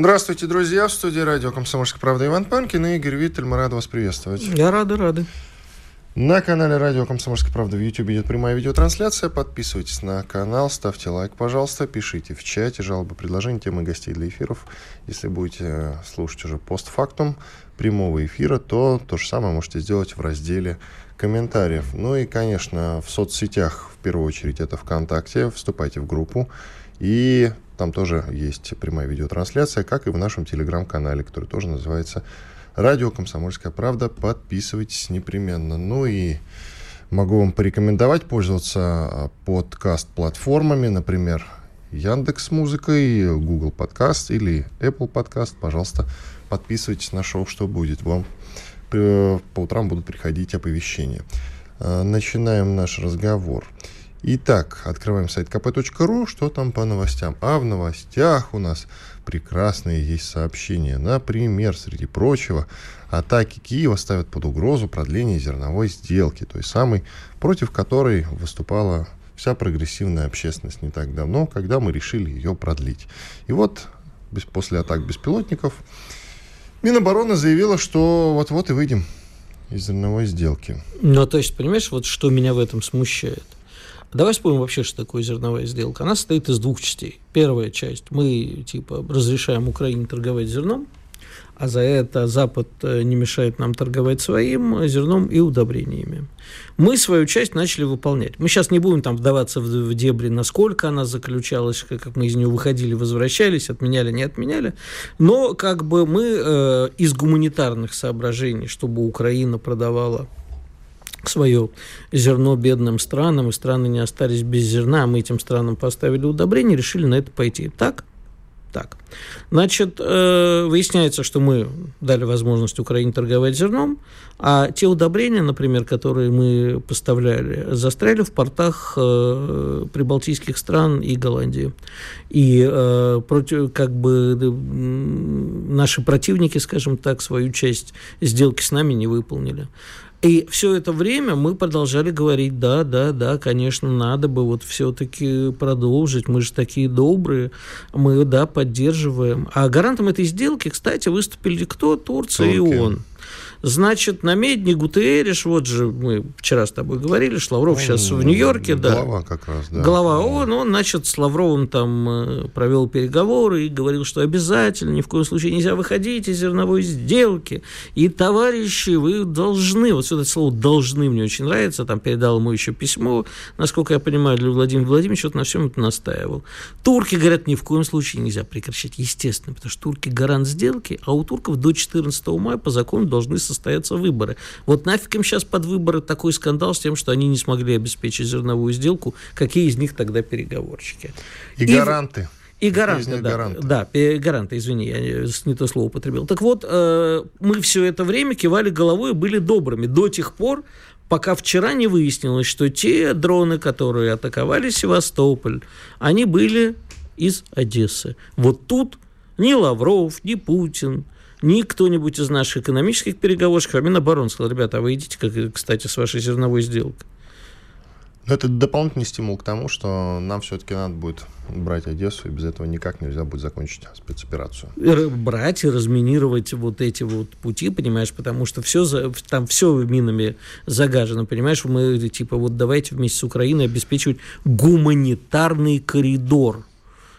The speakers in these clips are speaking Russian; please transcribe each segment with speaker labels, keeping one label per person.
Speaker 1: Здравствуйте, друзья. В студии радио «Комсомольская правда» Иван Панкин и Игорь Виттель. Мы рады вас приветствовать.
Speaker 2: Я рады, рады.
Speaker 1: На канале радио «Комсомольская правда» в YouTube идет прямая видеотрансляция. Подписывайтесь на канал, ставьте лайк, пожалуйста, пишите в чате жалобы, предложения, темы гостей для эфиров. Если будете слушать уже постфактум прямого эфира, то то же самое можете сделать в разделе комментариев. Ну и, конечно, в соцсетях, в первую очередь, это ВКонтакте. Вступайте в группу. И там тоже есть прямая видеотрансляция, как и в нашем телеграм-канале, который тоже называется «Радио Комсомольская правда». Подписывайтесь непременно. Ну и могу вам порекомендовать пользоваться а, подкаст-платформами, например, Яндекс Музыкой, Google Подкаст или Apple Подкаст. Пожалуйста, подписывайтесь на шоу «Что будет». Вам по утрам будут приходить оповещения. А, начинаем наш разговор. Итак, открываем сайт kp.ru, что там по новостям. А в новостях у нас прекрасные есть сообщения. Например, среди прочего, атаки Киева ставят под угрозу продление зерновой сделки, той самой, против которой выступала вся прогрессивная общественность не так давно, когда мы решили ее продлить. И вот после атак беспилотников Минобороны заявила, что вот-вот и выйдем из зерновой сделки.
Speaker 2: Ну, то есть, понимаешь, вот что меня в этом смущает? Давай вспомним вообще, что такое зерновая сделка. Она состоит из двух частей. Первая часть. Мы, типа, разрешаем Украине торговать зерном, а за это Запад э, не мешает нам торговать своим зерном и удобрениями. Мы свою часть начали выполнять. Мы сейчас не будем там вдаваться в, дебри, насколько она заключалась, как мы из нее выходили, возвращались, отменяли, не отменяли. Но как бы мы э, из гуманитарных соображений, чтобы Украина продавала свое зерно бедным странам, и страны не остались без зерна, а мы этим странам поставили удобрение, решили на это пойти. Так? Так. Значит, э, выясняется, что мы дали возможность Украине торговать зерном, а те удобрения, например, которые мы поставляли, застряли в портах э, прибалтийских стран и Голландии. И э, против, как бы наши противники, скажем так, свою часть сделки с нами не выполнили. И все это время мы продолжали говорить, да, да, да, конечно, надо бы вот все-таки продолжить, мы же такие добрые, мы, да, поддерживаем. А гарантом этой сделки, кстати, выступили кто? Турция Турки. и ООН. Значит, намедни Гутерриш, вот же мы вчера с тобой говорили, что Лавров он, сейчас в Нью-Йорке,
Speaker 1: да. Глава как раз, да.
Speaker 2: Глава ООН, он, значит, с Лавровым там э, провел переговоры и говорил, что обязательно, ни в коем случае нельзя выходить из зерновой сделки. И, товарищи, вы должны, вот это слово «должны» мне очень нравится, там передал ему еще письмо, насколько я понимаю, для Владимира Владимировича, вот на всем это настаивал. Турки говорят, ни в коем случае нельзя прекращать, естественно, потому что турки гарант сделки, а у турков до 14 мая по закону должны состоятся выборы. Вот нафиг им сейчас под выборы такой скандал с тем, что они не смогли обеспечить зерновую сделку, какие из них тогда переговорщики.
Speaker 1: И, и гаранты.
Speaker 2: И гаранты, да, гаранты. да, гаранты, извини, я не то слово употребил. Так вот, э, мы все это время кивали головой и были добрыми до тех пор, пока вчера не выяснилось, что те дроны, которые атаковали Севастополь, они были из Одессы. Вот тут ни Лавров, ни Путин, ни кто-нибудь из наших экономических переговорщиков, а Минобороны сказал, ребята, а вы идите, как, кстати, с вашей зерновой сделкой.
Speaker 1: Это дополнительный стимул к тому, что нам все-таки надо будет брать Одессу, и без этого никак нельзя будет закончить спецоперацию.
Speaker 2: Брать и разминировать вот эти вот пути, понимаешь, потому что все за, там все минами загажено, понимаешь, мы типа вот давайте вместе с Украиной обеспечивать гуманитарный коридор.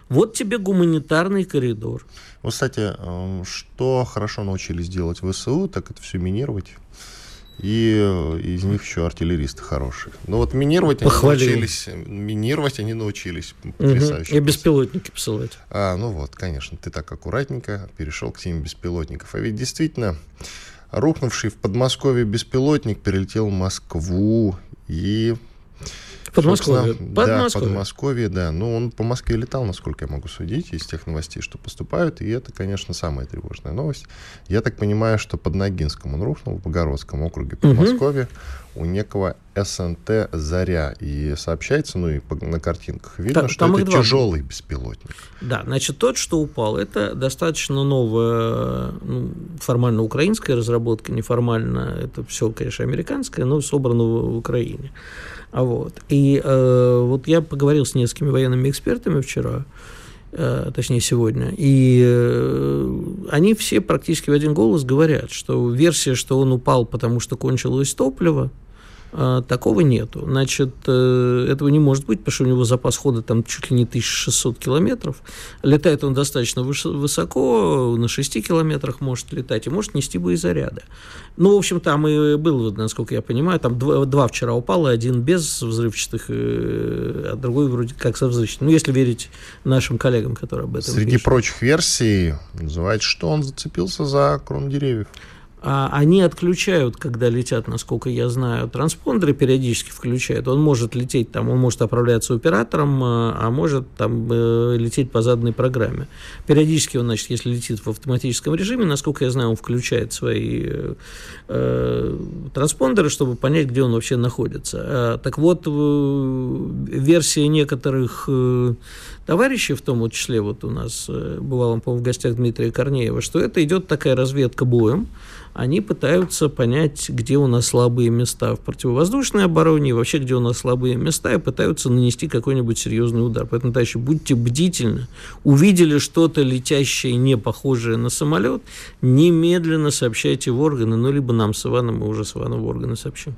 Speaker 2: Вот тебе гуманитарный коридор.
Speaker 1: Вот, кстати, эм, что хорошо научились делать в ВСУ, так это все минировать. И э, из них еще артиллеристы хорошие. Но вот минировать Похвалил. они научились. Минировать они научились.
Speaker 2: Потрясающе. Угу. И беспилотники посылать.
Speaker 1: А, ну вот, конечно, ты так аккуратненько перешел к теме беспилотников. А ведь действительно, рухнувший в Подмосковье беспилотник перелетел в Москву и Подмосковье. Да, Подмосковье, да. Ну, он по Москве летал, насколько я могу судить, из тех новостей, что поступают. И это, конечно, самая тревожная новость. Я так понимаю, что под Ногинском он рухнул, в Богородском округе Подмосковья. Угу. У некого СНТ «Заря». И сообщается, ну и на картинках видно, там, что там это тяжелый беспилотник.
Speaker 2: Да, значит, тот, что упал, это достаточно новая, ну, формально украинская разработка, неформально, это все, конечно, американское, но собрано в Украине. Вот. И э, вот я поговорил с несколькими военными экспертами вчера, э, точнее сегодня, и э, они все практически в один голос говорят, что версия, что он упал, потому что кончилось топливо, а, такого нету. Значит, э, этого не может быть, потому что у него запас хода там чуть ли не 1600 километров. Летает он достаточно высоко, на 6 километрах может летать и может нести боезаряды. Ну, в общем, там и был, насколько я понимаю, там два, два вчера упало, один без взрывчатых, э, а другой вроде как со взрывчатым. Ну, если верить нашим коллегам, которые об этом
Speaker 1: Среди
Speaker 2: пишут.
Speaker 1: прочих версий называется, что он зацепился за крон деревьев.
Speaker 2: А они отключают, когда летят, насколько я знаю, транспондеры периодически включают. Он может лететь там, он может отправляться оператором, а, а может там э, лететь по заданной программе. Периодически он, значит, если летит в автоматическом режиме, насколько я знаю, он включает свои э, э транспондеры, чтобы понять, где он вообще находится. А, так вот, версия некоторых э, товарищей, в том числе вот у нас э, бывал, по-моему, в гостях Дмитрия Корнеева, что это идет такая разведка боем, они пытаются понять, где у нас слабые места в противовоздушной обороне и вообще, где у нас слабые места, и пытаются нанести какой-нибудь серьезный удар. Поэтому, товарищи, будьте бдительны. Увидели что-то летящее, не похожее на самолет, немедленно сообщайте в органы, ну, либо нам с Иваном, мы уже с Иваном в органы сообщим.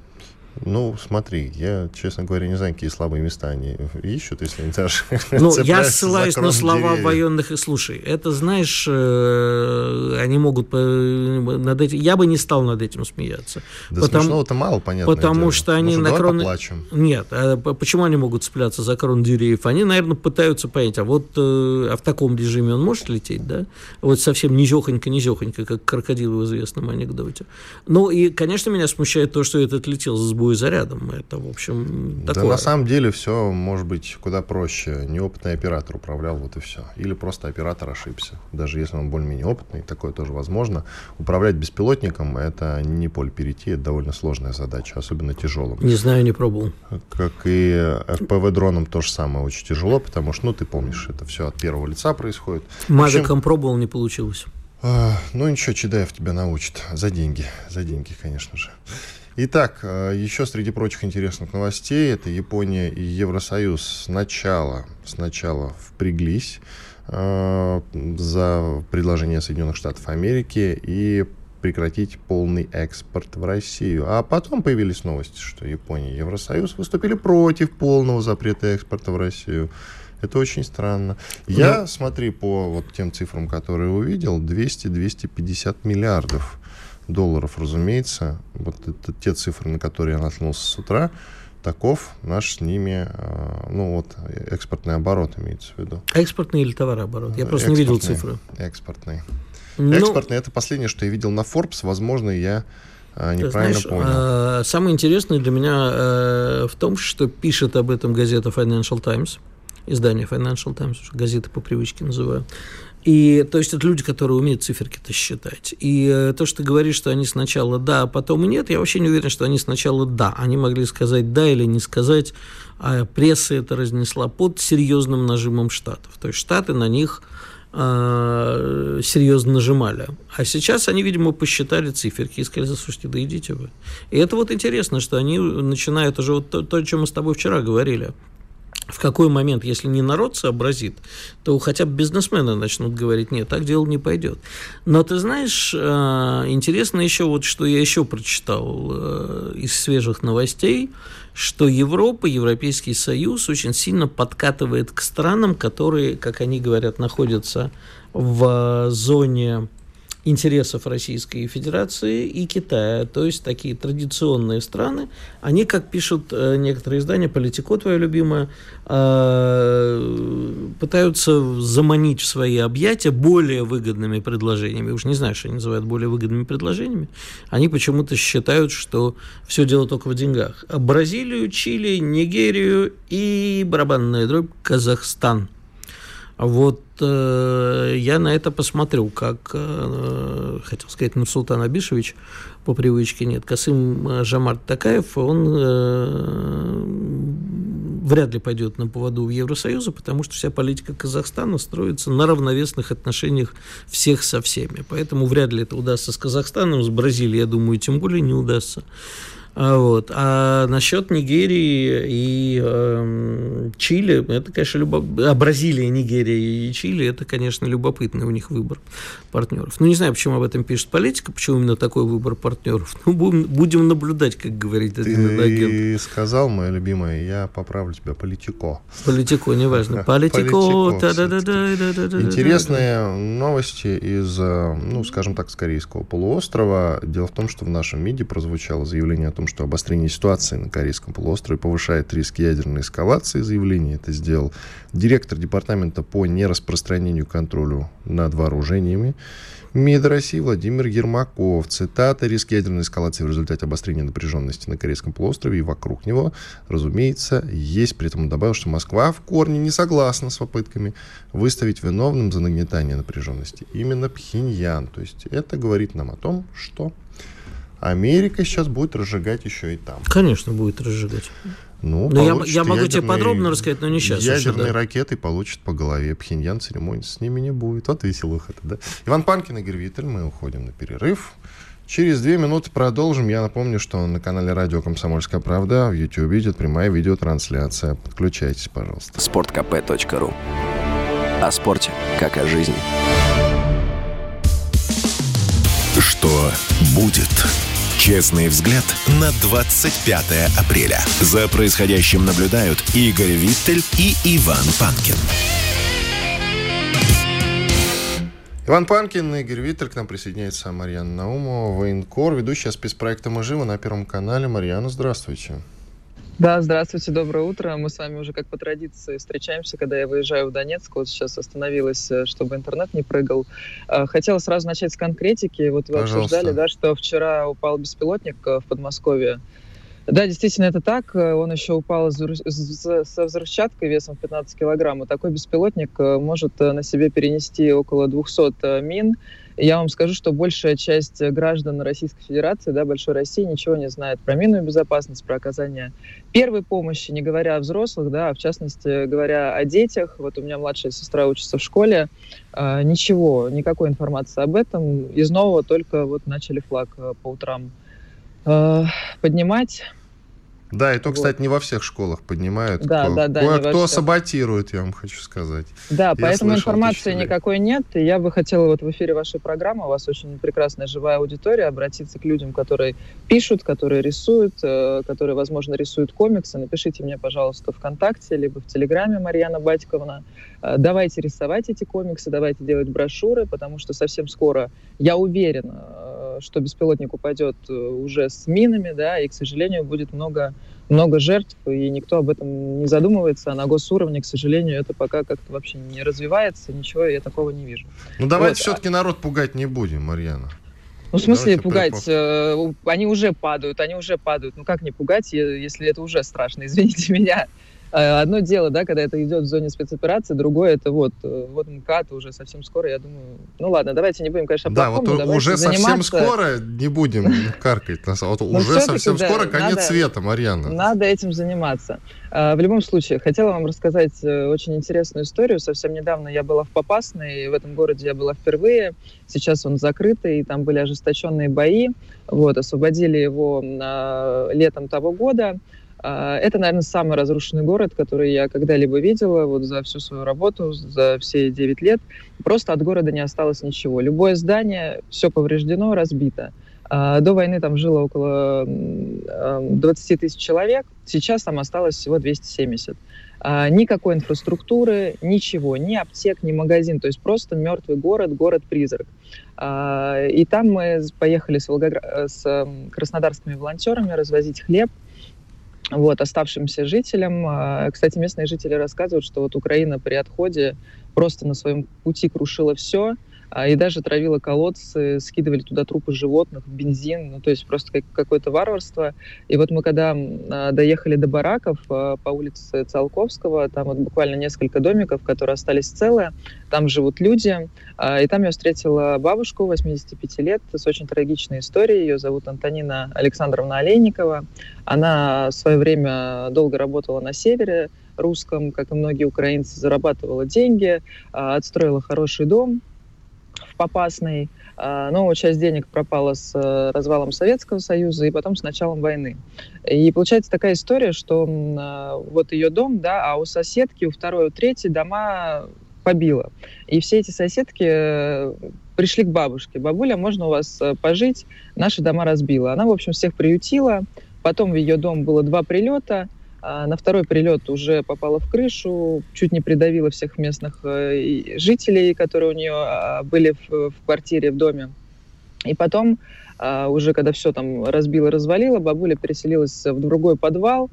Speaker 1: Ну, смотри, я, честно говоря, не знаю, какие слабые места они ищут, если они даже
Speaker 2: Ну, я ссылаюсь на слова деревьев. военных. И слушай, это, знаешь, э, они могут над этим... Я бы не стал над этим смеяться.
Speaker 1: Да потому, смешного-то мало, понятно.
Speaker 2: Потому дело. что они
Speaker 1: Может,
Speaker 2: на крон... Нет, а почему они могут цепляться за крон деревьев? Они, наверное, пытаются понять, а вот э, а в таком режиме он может лететь, да? Вот совсем низехонько-низехонько, как крокодил в известном анекдоте. Ну, и, конечно, меня смущает то, что этот летел с зарядом Это, в общем, такое.
Speaker 1: Да, на самом деле все может быть куда проще. Неопытный оператор управлял, вот и все. Или просто оператор ошибся. Даже если он более-менее опытный, такое тоже возможно. Управлять беспилотником — это не поле перейти, это довольно сложная задача, особенно тяжелым.
Speaker 2: Не знаю, не пробовал.
Speaker 1: Как и FPV-дроном то же самое, очень тяжело, потому что, ну, ты помнишь, это все от первого лица происходит.
Speaker 2: Мазиком общем, пробовал, не получилось.
Speaker 1: А, ну, ничего, Чедаев тебя научит. За деньги. За деньги, конечно же. Итак, э, еще среди прочих интересных новостей, это Япония и Евросоюз сначала, сначала впряглись э, за предложение Соединенных Штатов Америки и прекратить полный экспорт в Россию. А потом появились новости, что Япония и Евросоюз выступили против полного запрета экспорта в Россию. Это очень странно. Я, ну, смотри, по вот тем цифрам, которые увидел, 200-250 миллиардов долларов, разумеется. Вот это те цифры, на которые я наткнулся с утра. Таков наш с ними, а, ну вот, экспортный оборот имеется в виду.
Speaker 2: Экспортный или товарооборот? Я просто не видел цифры.
Speaker 1: Экспортный. Ну, экспортный это последнее, что я видел на Forbes. Возможно, я а, неправильно знаешь, понял.
Speaker 2: А, самое интересное для меня а, в том, что пишет об этом газета Financial Times, издание Financial Times, газеты по привычке называю. И, то есть, это люди, которые умеют циферки-то считать. И э, то, что ты говоришь, что они сначала да, а потом нет, я вообще не уверен, что они сначала да. Они могли сказать да или не сказать, а пресса это разнесла под серьезным нажимом Штатов. То есть, Штаты на них э, серьезно нажимали. А сейчас они, видимо, посчитали циферки и сказали, слушайте, да идите вы. И это вот интересно, что они начинают уже вот то, то о чем мы с тобой вчера говорили – в какой момент, если не народ сообразит, то хотя бы бизнесмены начнут говорить, нет, так дело не пойдет. Но ты знаешь, э, интересно еще вот, что я еще прочитал э, из свежих новостей, что Европа, Европейский Союз очень сильно подкатывает к странам, которые, как они говорят, находятся в зоне интересов Российской Федерации и Китая. То есть такие традиционные страны, они, как пишут э, некоторые издания, Политико, твое любимое, э, пытаются заманить в свои объятия более выгодными предложениями. Уж не знаю, что они называют более выгодными предложениями. Они почему-то считают, что все дело только в деньгах. Бразилию, Чили, Нигерию и барабанная дробь Казахстан – вот э, я на это посмотрю, как, э, хотел сказать, Нурсултан Абишевич, по привычке нет, Касым э, Жамарт Такаев, он э, вряд ли пойдет на поводу в Евросоюза, потому что вся политика Казахстана строится на равновесных отношениях всех со всеми. Поэтому вряд ли это удастся с Казахстаном, с Бразилией, я думаю, тем более не удастся. А, вот. А насчет Нигерии и э, Чили, это, конечно, любопытно. А Бразилия, Нигерия и Чили, это, конечно, любопытный у них выбор партнеров. Ну, не знаю, почему об этом пишет политика, почему именно такой выбор партнеров. Ну, будем, будем наблюдать, как говорит
Speaker 1: один агент. Ты сказал, моя любимая, я поправлю тебя, политико.
Speaker 2: Политико, неважно. Политико.
Speaker 1: Интересные новости из, э, ну, скажем так, с Корейского полуострова. Дело в том, что в нашем МИДе прозвучало заявление о том, что обострение ситуации на Корейском полуострове повышает риск ядерной эскалации. Заявление это сделал директор департамента по нераспространению контролю над вооружениями МИД России Владимир Ермаков. Цитата. Риск ядерной эскалации в результате обострения напряженности на Корейском полуострове и вокруг него, разумеется, есть. При этом он добавил, что Москва в корне не согласна с попытками выставить виновным за нагнетание напряженности именно Пхеньян. То есть это говорит нам о том, что Америка сейчас будет разжигать еще и там.
Speaker 2: Конечно, будет разжигать. Ну, но я, я могу тебе подробно рассказать, но не сейчас.
Speaker 1: Ядерные уже, да. ракеты получат по голове. Пхеньян церемонии с ними не будет. Вот веселых это, да? Иван Панкин, Игорь Виттель. Мы уходим на перерыв. Через две минуты продолжим. Я напомню, что на канале Радио «Комсомольская правда» в YouTube идет прямая видеотрансляция. Подключайтесь, пожалуйста.
Speaker 3: sportkp.ru О спорте, как о жизни. Что будет? Честный взгляд на 25 апреля. За происходящим наблюдают Игорь Виттель и Иван Панкин.
Speaker 1: Иван Панкин, Игорь Виттель, к нам присоединяется Марьяна Наумова, военкор, ведущая спецпроекта «Мы живы» на Первом канале. Марьяна, здравствуйте.
Speaker 4: Да, здравствуйте, доброе утро. Мы с вами уже как по традиции встречаемся, когда я выезжаю в Донецк. Вот сейчас остановилась, э, чтобы интернет не прыгал. А, хотела сразу начать с конкретики. Вот вы Пожалуйста. обсуждали, да, что вчера упал беспилотник э, в Подмосковье. Да, действительно, это так. Он еще упал со взрывчаткой весом 15 килограмм. такой беспилотник э, может на себе перенести около 200 мин. Я вам скажу, что большая часть граждан Российской Федерации, да, большой России, ничего не знает про минную безопасность, про оказание первой помощи, не говоря о взрослых, да, а в частности говоря о детях. Вот у меня младшая сестра учится в школе. А, ничего, никакой информации об этом. Из нового только вот начали флаг э, по утрам э, поднимать.
Speaker 1: Да, и то, вот. кстати, не во всех школах поднимают. Да, Ко- да, да. Кое-кто саботирует, я вам хочу сказать.
Speaker 4: Да, я поэтому информации никакой нет. И я бы хотела вот в эфире вашей программы, у вас очень прекрасная живая аудитория, обратиться к людям, которые пишут, которые рисуют, э, которые, возможно, рисуют комиксы. Напишите мне, пожалуйста, ВКонтакте, либо в Телеграме Марьяна Батьковна. Э, давайте рисовать эти комиксы, давайте делать брошюры, потому что совсем скоро, я уверена, что беспилотник упадет уже с минами, да, и, к сожалению, будет много много жертв, и никто об этом не задумывается, а на госуровне, к сожалению, это пока как-то вообще не развивается, ничего я такого не вижу.
Speaker 1: Ну давайте вот. все-таки народ пугать не будем, Марьяна.
Speaker 4: Ну, в смысле Давайте пугать? Э, они уже падают, они уже падают. Ну, как не пугать, если это уже страшно, извините меня. Э, одно дело, да, когда это идет в зоне спецоперации, другое это вот, э, вот МКАД уже совсем скоро, я думаю, ну ладно, давайте не будем, конечно,
Speaker 1: Да, вот уже заниматься... совсем скоро не будем каркать, вот ну, уже совсем скоро конец света, Марьяна.
Speaker 4: Надо этим заниматься. А, в любом случае, хотела вам рассказать э, очень интересную историю. Совсем недавно я была в Попасной, в этом городе я была впервые. Сейчас он закрытый, и там были ожесточенные бои. Вот, освободили его летом того года. А, это, наверное, самый разрушенный город, который я когда-либо видела вот за всю свою работу, за все 9 лет. Просто от города не осталось ничего. Любое здание, все повреждено, разбито. А, до войны там жило около 20 тысяч человек, сейчас там осталось всего 270. А, никакой инфраструктуры, ничего, ни аптек, ни магазин, то есть просто мертвый город, город-призрак. А, и там мы поехали с, Волгогра... с краснодарскими волонтерами развозить хлеб, вот, оставшимся жителям. А, кстати, местные жители рассказывают, что вот Украина при отходе просто на своем пути крушила все, и даже травила колодцы, скидывали туда трупы животных, бензин, ну, то есть просто какое-то варварство. И вот мы когда а, доехали до бараков а, по улице Циолковского, там вот буквально несколько домиков, которые остались целые, там живут люди, и там я встретила бабушку 85 лет с очень трагичной историей, ее зовут Антонина Александровна Олейникова. Она в свое время долго работала на севере, русском, как и многие украинцы, зарабатывала деньги, отстроила хороший дом, в Попасной, а, но часть денег пропала с э, развалом Советского Союза и потом с началом войны. И получается такая история, что а, вот ее дом, да, а у соседки, у второй, у третьей дома побило. И все эти соседки э, пришли к бабушке. Бабуля, можно у вас э, пожить? Наши дома разбила. Она, в общем, всех приютила. Потом в ее дом было два прилета – а на второй прилет уже попала в крышу, чуть не придавила всех местных э, жителей, которые у нее а, были в, в квартире, в доме. И потом, а, уже когда все там разбило, развалило, бабуля переселилась в другой подвал,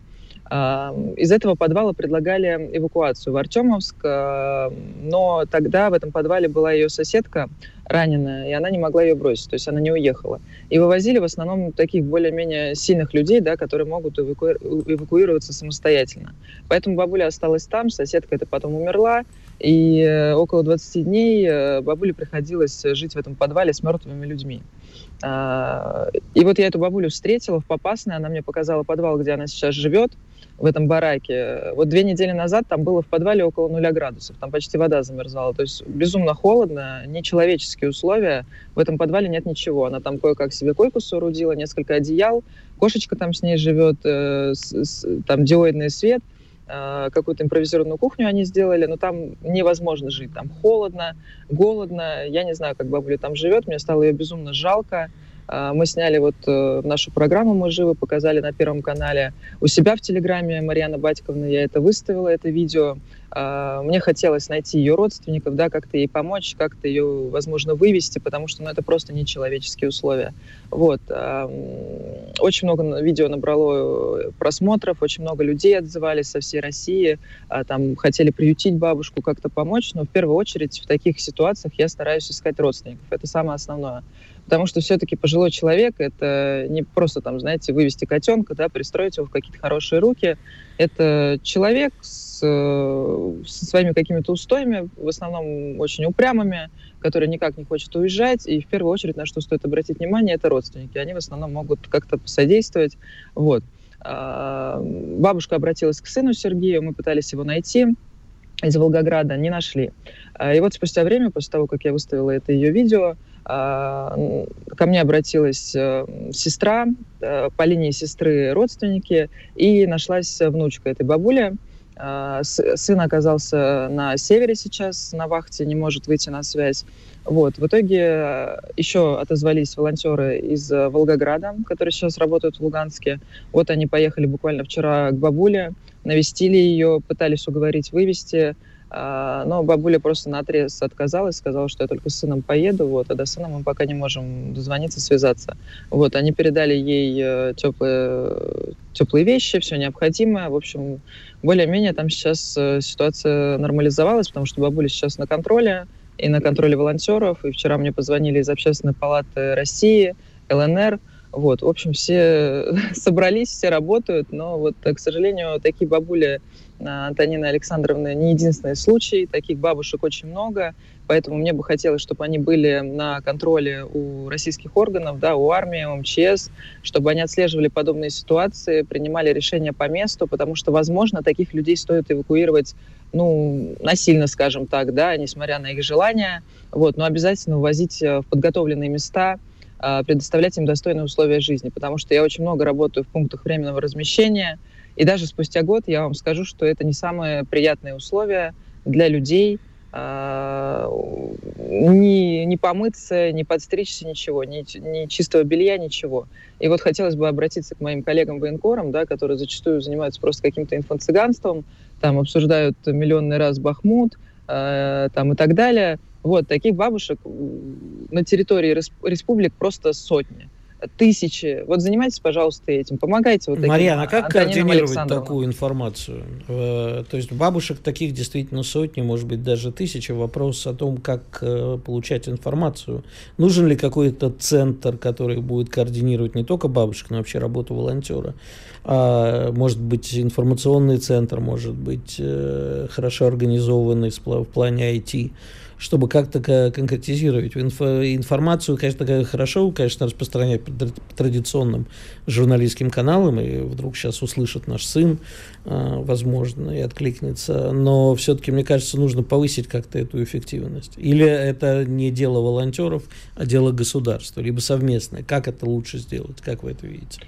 Speaker 4: из этого подвала предлагали эвакуацию в Артемовск, но тогда в этом подвале была ее соседка раненая, и она не могла ее бросить, то есть она не уехала. И вывозили в основном таких более-менее сильных людей, да, которые могут эваку... эвакуироваться самостоятельно. Поэтому бабуля осталась там, соседка это потом умерла, и э, около 20 дней э, бабуле приходилось жить в этом подвале с мертвыми людьми. А, и вот я эту бабулю встретила в Попасной, она мне показала подвал, где она сейчас живет, в этом бараке. Вот две недели назад там было в подвале около нуля градусов, там почти вода замерзала. То есть безумно холодно, нечеловеческие условия. В этом подвале нет ничего. Она там кое-как себе койку соорудила, несколько одеял, кошечка там с ней живет, э, с, с, там диодный свет, э, какую-то импровизированную кухню они сделали, но там невозможно жить. Там холодно, голодно. Я не знаю, как бабуля там живет, мне стало ее безумно жалко. А, мы сняли вот э, нашу программу «Мы живы», показали на Первом канале. У себя в Телеграме Марьяна Батьковна я это выставила, это видео. А, мне хотелось найти ее родственников, да, как-то ей помочь, как-то ее, возможно, вывести, потому что ну, это просто нечеловеческие условия. Вот. Очень много видео набрало э, просмотров, очень много людей отзывались со всей России, а, там хотели приютить бабушку, как-то помочь, но в первую очередь в таких ситуациях я стараюсь искать родственников. Это самое основное. Потому что все-таки пожилой человек — это не просто, там, знаете, вывести котенка, да, пристроить его в какие-то хорошие руки. Это человек с, со своими какими-то устоями, в основном очень упрямыми, который никак не хочет уезжать. И в первую очередь, на что стоит обратить внимание, это родственники. Они в основном могут как-то посодействовать. Вот. А, бабушка обратилась к сыну Сергею, мы пытались его найти из Волгограда, не нашли. А, и вот спустя время, после того, как я выставила это ее видео, а, ко мне обратилась э, сестра, э, по линии сестры родственники, и нашлась внучка этой бабули. А, сын оказался на севере сейчас, на вахте, не может выйти на связь. Вот. В итоге э, еще отозвались волонтеры из Волгограда, которые сейчас работают в Луганске. Вот они поехали буквально вчера к бабуле, навестили ее, пытались уговорить вывести. А, но бабуля просто на отрез отказалась, сказала, что я только с сыном поеду, вот, а до сына мы пока не можем дозвониться, связаться. Вот, они передали ей э, теплые, теплые вещи, все необходимое. В общем, более-менее там сейчас э, ситуация нормализовалась, потому что бабуля сейчас на контроле, и на контроле волонтеров. И вчера мне позвонили из Общественной палаты России, ЛНР. Вот, в общем, все собрались, все работают, но вот, к сожалению, такие бабули Антонины Александровны не единственный случай, таких бабушек очень много, поэтому мне бы хотелось, чтобы они были на контроле у российских органов, да, у армии, у МЧС, чтобы они отслеживали подобные ситуации, принимали решения по месту, потому что, возможно, таких людей стоит эвакуировать ну, насильно, скажем так, да, несмотря на их желания, вот, но обязательно увозить э, в подготовленные места, предоставлять им достойные условия жизни, потому что я очень много работаю в пунктах временного размещения, и даже спустя год я вам скажу, что это не самые приятные условия для людей, а, не, не помыться, не подстричься, ничего, ни, ни чистого белья, ничего. И вот хотелось бы обратиться к моим коллегам-военкорам, да, которые зачастую занимаются просто каким-то инфо-цыганством, там обсуждают миллионный раз Бахмут, э, там и так далее. Вот, таких бабушек на территории республик просто сотни тысячи. Вот занимайтесь, пожалуйста, этим, помогайте вот.
Speaker 2: Марьяна, а как координировать такую информацию? Э, то есть бабушек таких действительно сотни, может быть, даже тысячи. Вопрос о том, как э, получать информацию. Нужен ли какой-то центр, который будет координировать не только бабушек, но вообще работу волонтера? А, может быть, информационный центр, может быть, э, хорошо организованный в плане IT чтобы как-то конкретизировать. Инфо, информацию, конечно, хорошо, конечно, распространять по традиционным журналистским каналам, и вдруг сейчас услышит наш сын, а, возможно, и откликнется, но все-таки, мне кажется, нужно повысить как-то эту эффективность. Или это не дело волонтеров, а дело государства, либо совместное. Как это лучше сделать? Как вы это видите?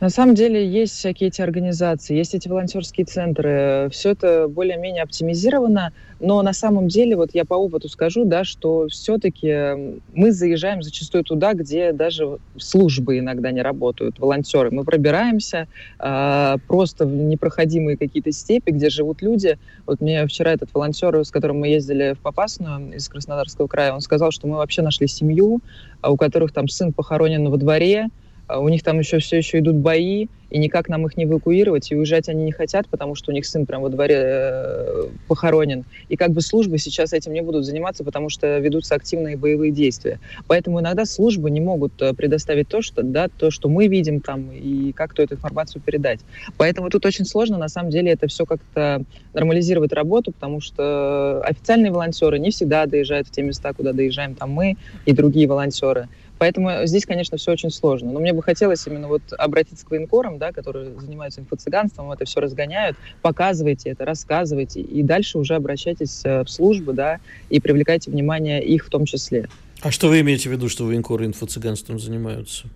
Speaker 4: На самом деле есть всякие эти организации, есть эти волонтерские центры. Все это более-менее оптимизировано, но на самом деле, вот я по опыту скажу, да, что все-таки мы заезжаем зачастую туда, где даже службы иногда не работают, волонтеры. Мы пробираемся э, просто в непроходимые какие-то степи, где живут люди. Вот мне вчера этот волонтер, с которым мы ездили в Попасную из Краснодарского края, он сказал, что мы вообще нашли семью, у которых там сын похоронен во дворе, а у них там еще все еще идут бои, и никак нам их не эвакуировать, и уезжать они не хотят, потому что у них сын прямо во дворе э, похоронен. И как бы службы сейчас этим не будут заниматься, потому что ведутся активные боевые действия. Поэтому иногда службы не могут э, предоставить то, что, да, то, что мы видим там, и как-то эту информацию передать. Поэтому тут очень сложно, на самом деле, это все как-то нормализировать работу, потому что официальные волонтеры не всегда доезжают в те места, куда доезжаем там мы и другие волонтеры. Поэтому здесь, конечно, все очень сложно. Но мне бы хотелось именно вот обратиться к военкорам, да, которые занимаются инфо-цыганством, это все разгоняют. Показывайте это, рассказывайте. И дальше уже обращайтесь э, в службы, да, и привлекайте внимание их в том числе.
Speaker 2: А что вы имеете в виду, что военкоры инфо-цыганством занимаются?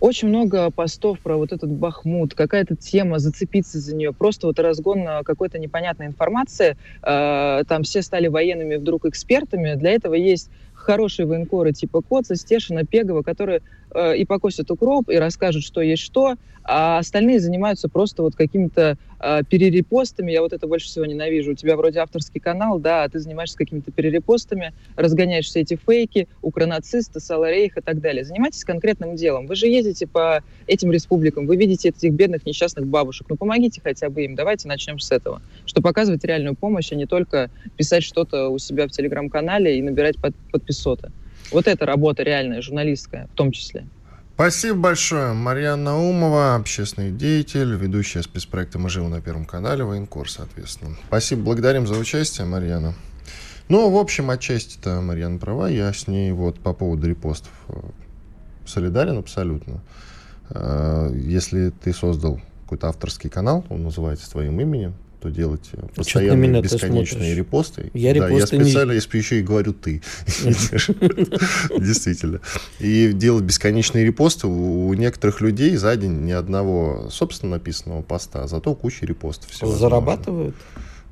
Speaker 4: Очень много постов про вот этот Бахмут, какая-то тема, зацепиться за нее, просто вот разгон какой-то непонятной информации. Э, там все стали военными вдруг экспертами. Для этого есть хорошие военкоры типа Коца, Стешина, Пегова, которые э, и покосят укроп, и расскажут, что есть что, а остальные занимаются просто вот какими-то э, перерепостами. Я вот это больше всего ненавижу. У тебя вроде авторский канал, да, а ты занимаешься какими-то перерепостами, разгоняешь все эти фейки, укронацисты, Саларейх и так далее. Занимайтесь конкретным делом. Вы же ездите по этим республикам, вы видите этих бедных несчастных бабушек. Ну, помогите хотя бы им. Давайте начнем с этого. Что показывать реальную помощь, а не только писать что-то у себя в телеграм-канале и набирать под, подписоты. Вот это работа реальная, журналистская в том числе.
Speaker 1: Спасибо большое. Марьяна Наумова, общественный деятель, ведущая спецпроекта «Мы живем на Первом канале», военкор, соответственно. Спасибо, благодарим за участие, Марьяна. Ну, в общем, отчасти-то Марьяна права, я с ней вот по поводу репостов э, солидарен абсолютно. Э, если ты создал какой-то авторский канал, он называется твоим именем, что делать э, постоянные бесконечные репосты.
Speaker 2: Я да,
Speaker 1: я специально, не... если еще и говорю ты. Действительно. И делать бесконечные репосты у некоторых людей за день ни одного собственно написанного поста, зато куча репостов.
Speaker 2: Зарабатывают?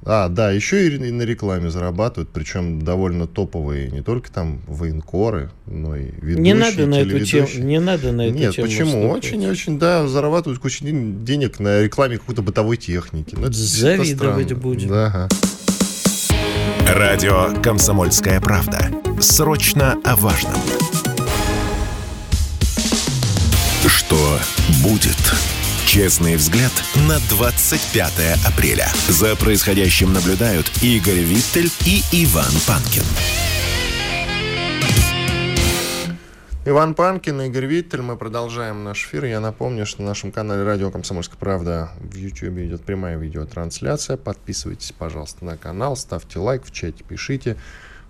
Speaker 1: А, да, еще и на рекламе зарабатывают, причем довольно топовые, не только там военкоры, но и ведущие,
Speaker 2: Не надо на эту тему, не надо на эту
Speaker 1: Нет, тему почему? Очень-очень, да, зарабатывают кучу денег на рекламе какой-то бытовой техники.
Speaker 2: Ну, Завидовать будем. Да, ага.
Speaker 3: Радио «Комсомольская правда». Срочно о важном. Что будет? Честный взгляд на 25 апреля. За происходящим наблюдают Игорь Виттель и Иван Панкин.
Speaker 1: Иван Панкин, Игорь Виттель. Мы продолжаем наш эфир. Я напомню, что на нашем канале Радио Комсомольская правда в YouTube идет прямая видеотрансляция. Подписывайтесь, пожалуйста, на канал, ставьте лайк, в чате пишите.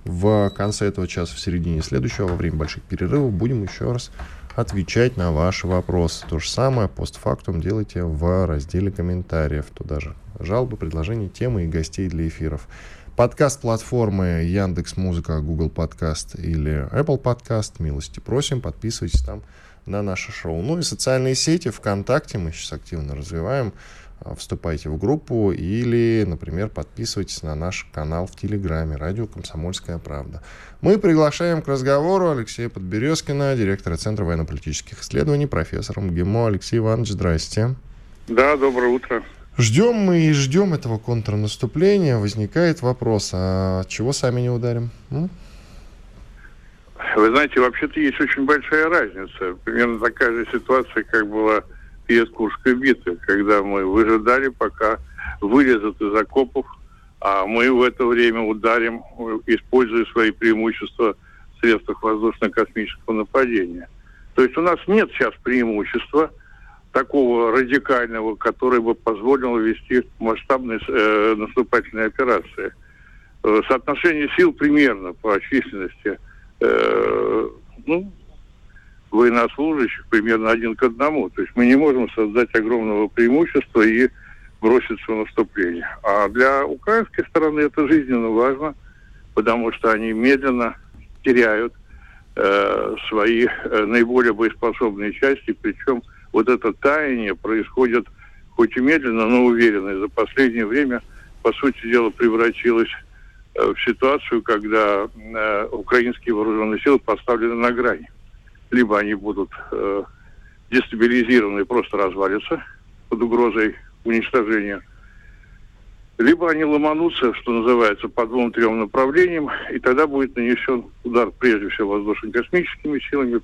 Speaker 1: В конце этого часа, в середине следующего, во время больших перерывов, будем еще раз отвечать на ваши вопросы. То же самое постфактум делайте в разделе комментариев. Туда же жалобы, предложения, темы и гостей для эфиров. Подкаст платформы Яндекс Музыка, Google Подкаст или Apple Подкаст. Милости просим, подписывайтесь там на наше шоу. Ну и социальные сети ВКонтакте мы сейчас активно развиваем. Вступайте в группу или, например, подписывайтесь на наш канал в Телеграме «Радио Комсомольская правда». Мы приглашаем к разговору Алексея Подберезкина, директора Центра военно-политических исследований, профессора МГИМО. Алексей Иванович, здрасте.
Speaker 5: Да, доброе утро.
Speaker 1: Ждем мы и ждем этого контрнаступления. Возникает вопрос, а чего сами не ударим? М?
Speaker 5: Вы знаете, вообще-то есть очень большая разница. Примерно такая же ситуация, как была перед Курской битвой, когда мы выжидали, пока вылезут из окопов, а мы в это время ударим, используя свои преимущества в средствах воздушно-космического нападения. То есть у нас нет сейчас преимущества такого радикального, которое бы позволило вести масштабные э, наступательные операции. Э, соотношение сил примерно по численности – э, ну, военнослужащих примерно один к одному. То есть мы не можем создать огромного преимущества и броситься в наступление. А для украинской стороны это жизненно важно, потому что они медленно теряют э, свои э, наиболее боеспособные части, причем вот это таяние происходит хоть и медленно, но уверенно. И за последнее время, по сути дела, превратилось Э, в ситуацию, когда э, украинские вооруженные силы поставлены на грани. Либо они будут э, дестабилизированы и просто развалятся под угрозой уничтожения, либо они ломанутся, что называется, по двум-трем направлениям, и тогда будет нанесен удар прежде всего воздушно-космическими силами,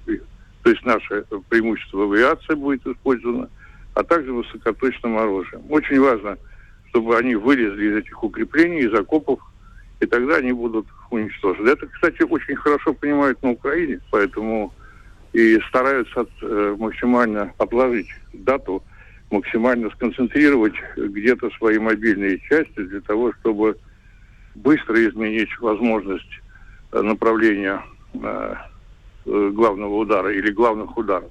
Speaker 5: то есть наше преимущество авиации будет использовано, а также высокоточным оружием. Очень важно, чтобы они вылезли из этих укреплений, из окопов, и тогда они будут уничтожены. Это, кстати, очень хорошо понимают на Украине, поэтому и стараются от, э, максимально отложить дату, максимально сконцентрировать где-то свои мобильные части для того, чтобы быстро изменить возможность э, направления э, главного удара или главных ударов.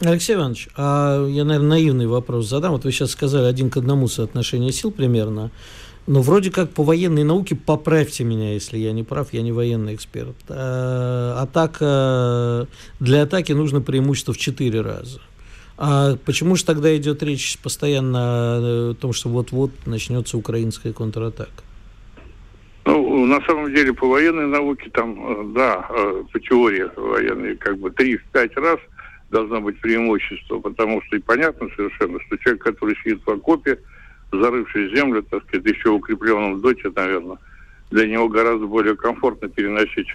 Speaker 2: Алексей Иванович, а я, наверное, наивный вопрос задам. Вот вы сейчас сказали один к одному соотношение сил примерно. Ну, вроде как по военной науке, поправьте меня, если я не прав, я не военный эксперт. А, атака, для атаки нужно преимущество в 4 раза. А почему же тогда идет речь постоянно о том, что вот-вот начнется украинская контратака?
Speaker 5: Ну, на самом деле, по военной науке там, э, да, э, по теории военной, как бы 3-5 раз должно быть преимущество, потому что и понятно совершенно, что человек, который сидит в окопе, зарывший землю, так сказать, еще укрепленном доте, наверное, для него гораздо более комфортно переносить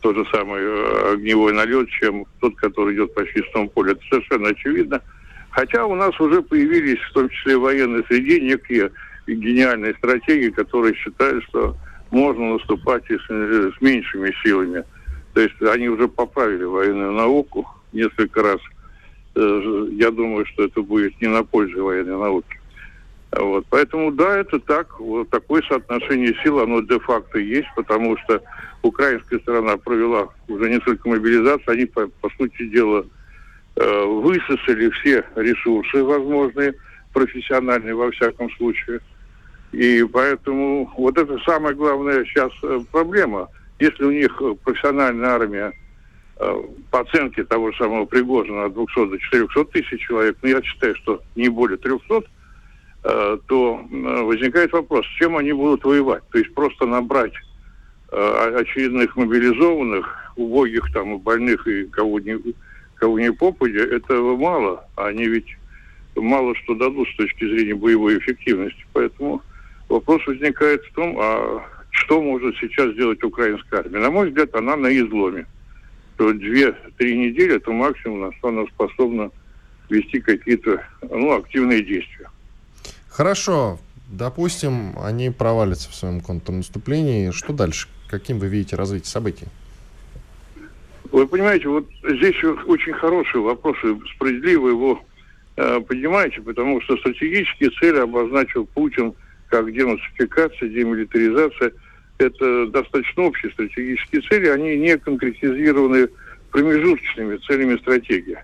Speaker 5: тот же самый э, огневой налет, чем тот, который идет по чистому полю. Это совершенно очевидно. Хотя у нас уже появились, в том числе в военной среде, некие гениальные стратегии, которые считают, что можно наступать и с, с меньшими силами. То есть они уже поправили военную науку несколько раз. Э, я думаю, что это будет не на пользу военной науки. Вот. Поэтому да, это так. Вот такое соотношение сил, оно де-факто есть, потому что украинская сторона провела уже не только мобилизацию, они, по, по сути дела, э, высосали все ресурсы возможные, профессиональные во всяком случае. И поэтому вот это самая главная сейчас э, проблема. Если у них профессиональная армия э, по оценке того же самого Пригожина от 200 до 400 тысяч человек, ну, я считаю, что не более 300, Э, то э, возникает вопрос, с чем они будут воевать. То есть просто набрать э, очередных мобилизованных, убогих там, больных и кого не, кого не попадя, этого мало. Они ведь мало что дадут с точки зрения боевой эффективности. Поэтому вопрос возникает в том, а что может сейчас сделать украинская армия? На мой взгляд, она на изломе. То две-три недели, это максимум, на что она способна вести какие-то ну, активные действия.
Speaker 1: Хорошо, допустим, они провалятся в своем контрнаступлении. Что дальше? Каким вы видите развитие событий?
Speaker 5: Вы понимаете, вот здесь очень хороший вопрос, и справедливо его э, понимаете, потому что стратегические цели обозначил Путин как денацификация, демилитаризация. Это достаточно общие стратегические цели, они не конкретизированы промежуточными целями стратегии.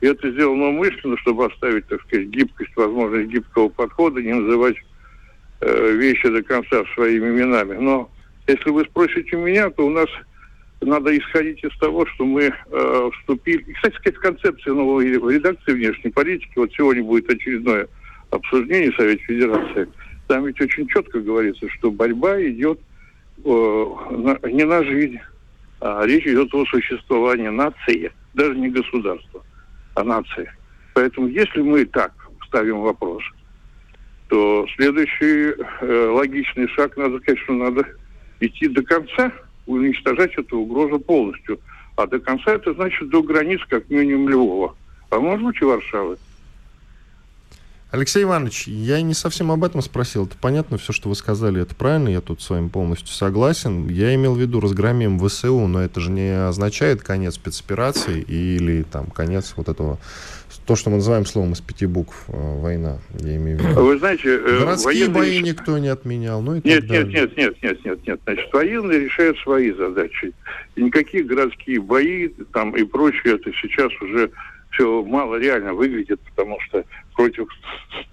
Speaker 5: И это сделано умышленно, чтобы оставить, так сказать, гибкость, возможность гибкого подхода, не называть э, вещи до конца своими именами. Но если вы спросите меня, то у нас надо исходить из того, что мы э, вступили... И, кстати сказать, концепция новой редакции внешней политики, вот сегодня будет очередное обсуждений Совета Федерации, там ведь очень четко говорится, что борьба идет э, на, не на жизнь, а речь идет о существовании нации, даже не государства, а нации. Поэтому если мы так ставим вопрос, то следующий э, логичный шаг, надо что надо идти до конца, уничтожать эту угрозу полностью. А до конца это значит до границ, как минимум, Львова. А может быть и Варшавы.
Speaker 1: Алексей Иванович, я не совсем об этом спросил. Это понятно, все, что вы сказали, это правильно, я тут с вами полностью согласен. Я имел в виду разгромим ВСУ, но это же не означает конец спецоперации или там конец вот этого, то, что мы называем словом из пяти букв э, война, я имею в виду.
Speaker 5: Вы знаете,
Speaker 1: э, Городские бои никто не отменял, ну и
Speaker 5: нет, так нет, нет, нет, нет, нет, нет. Значит, военные решают свои задачи. И никакие городские бои там и прочее, это сейчас уже все мало реально выглядит, потому что против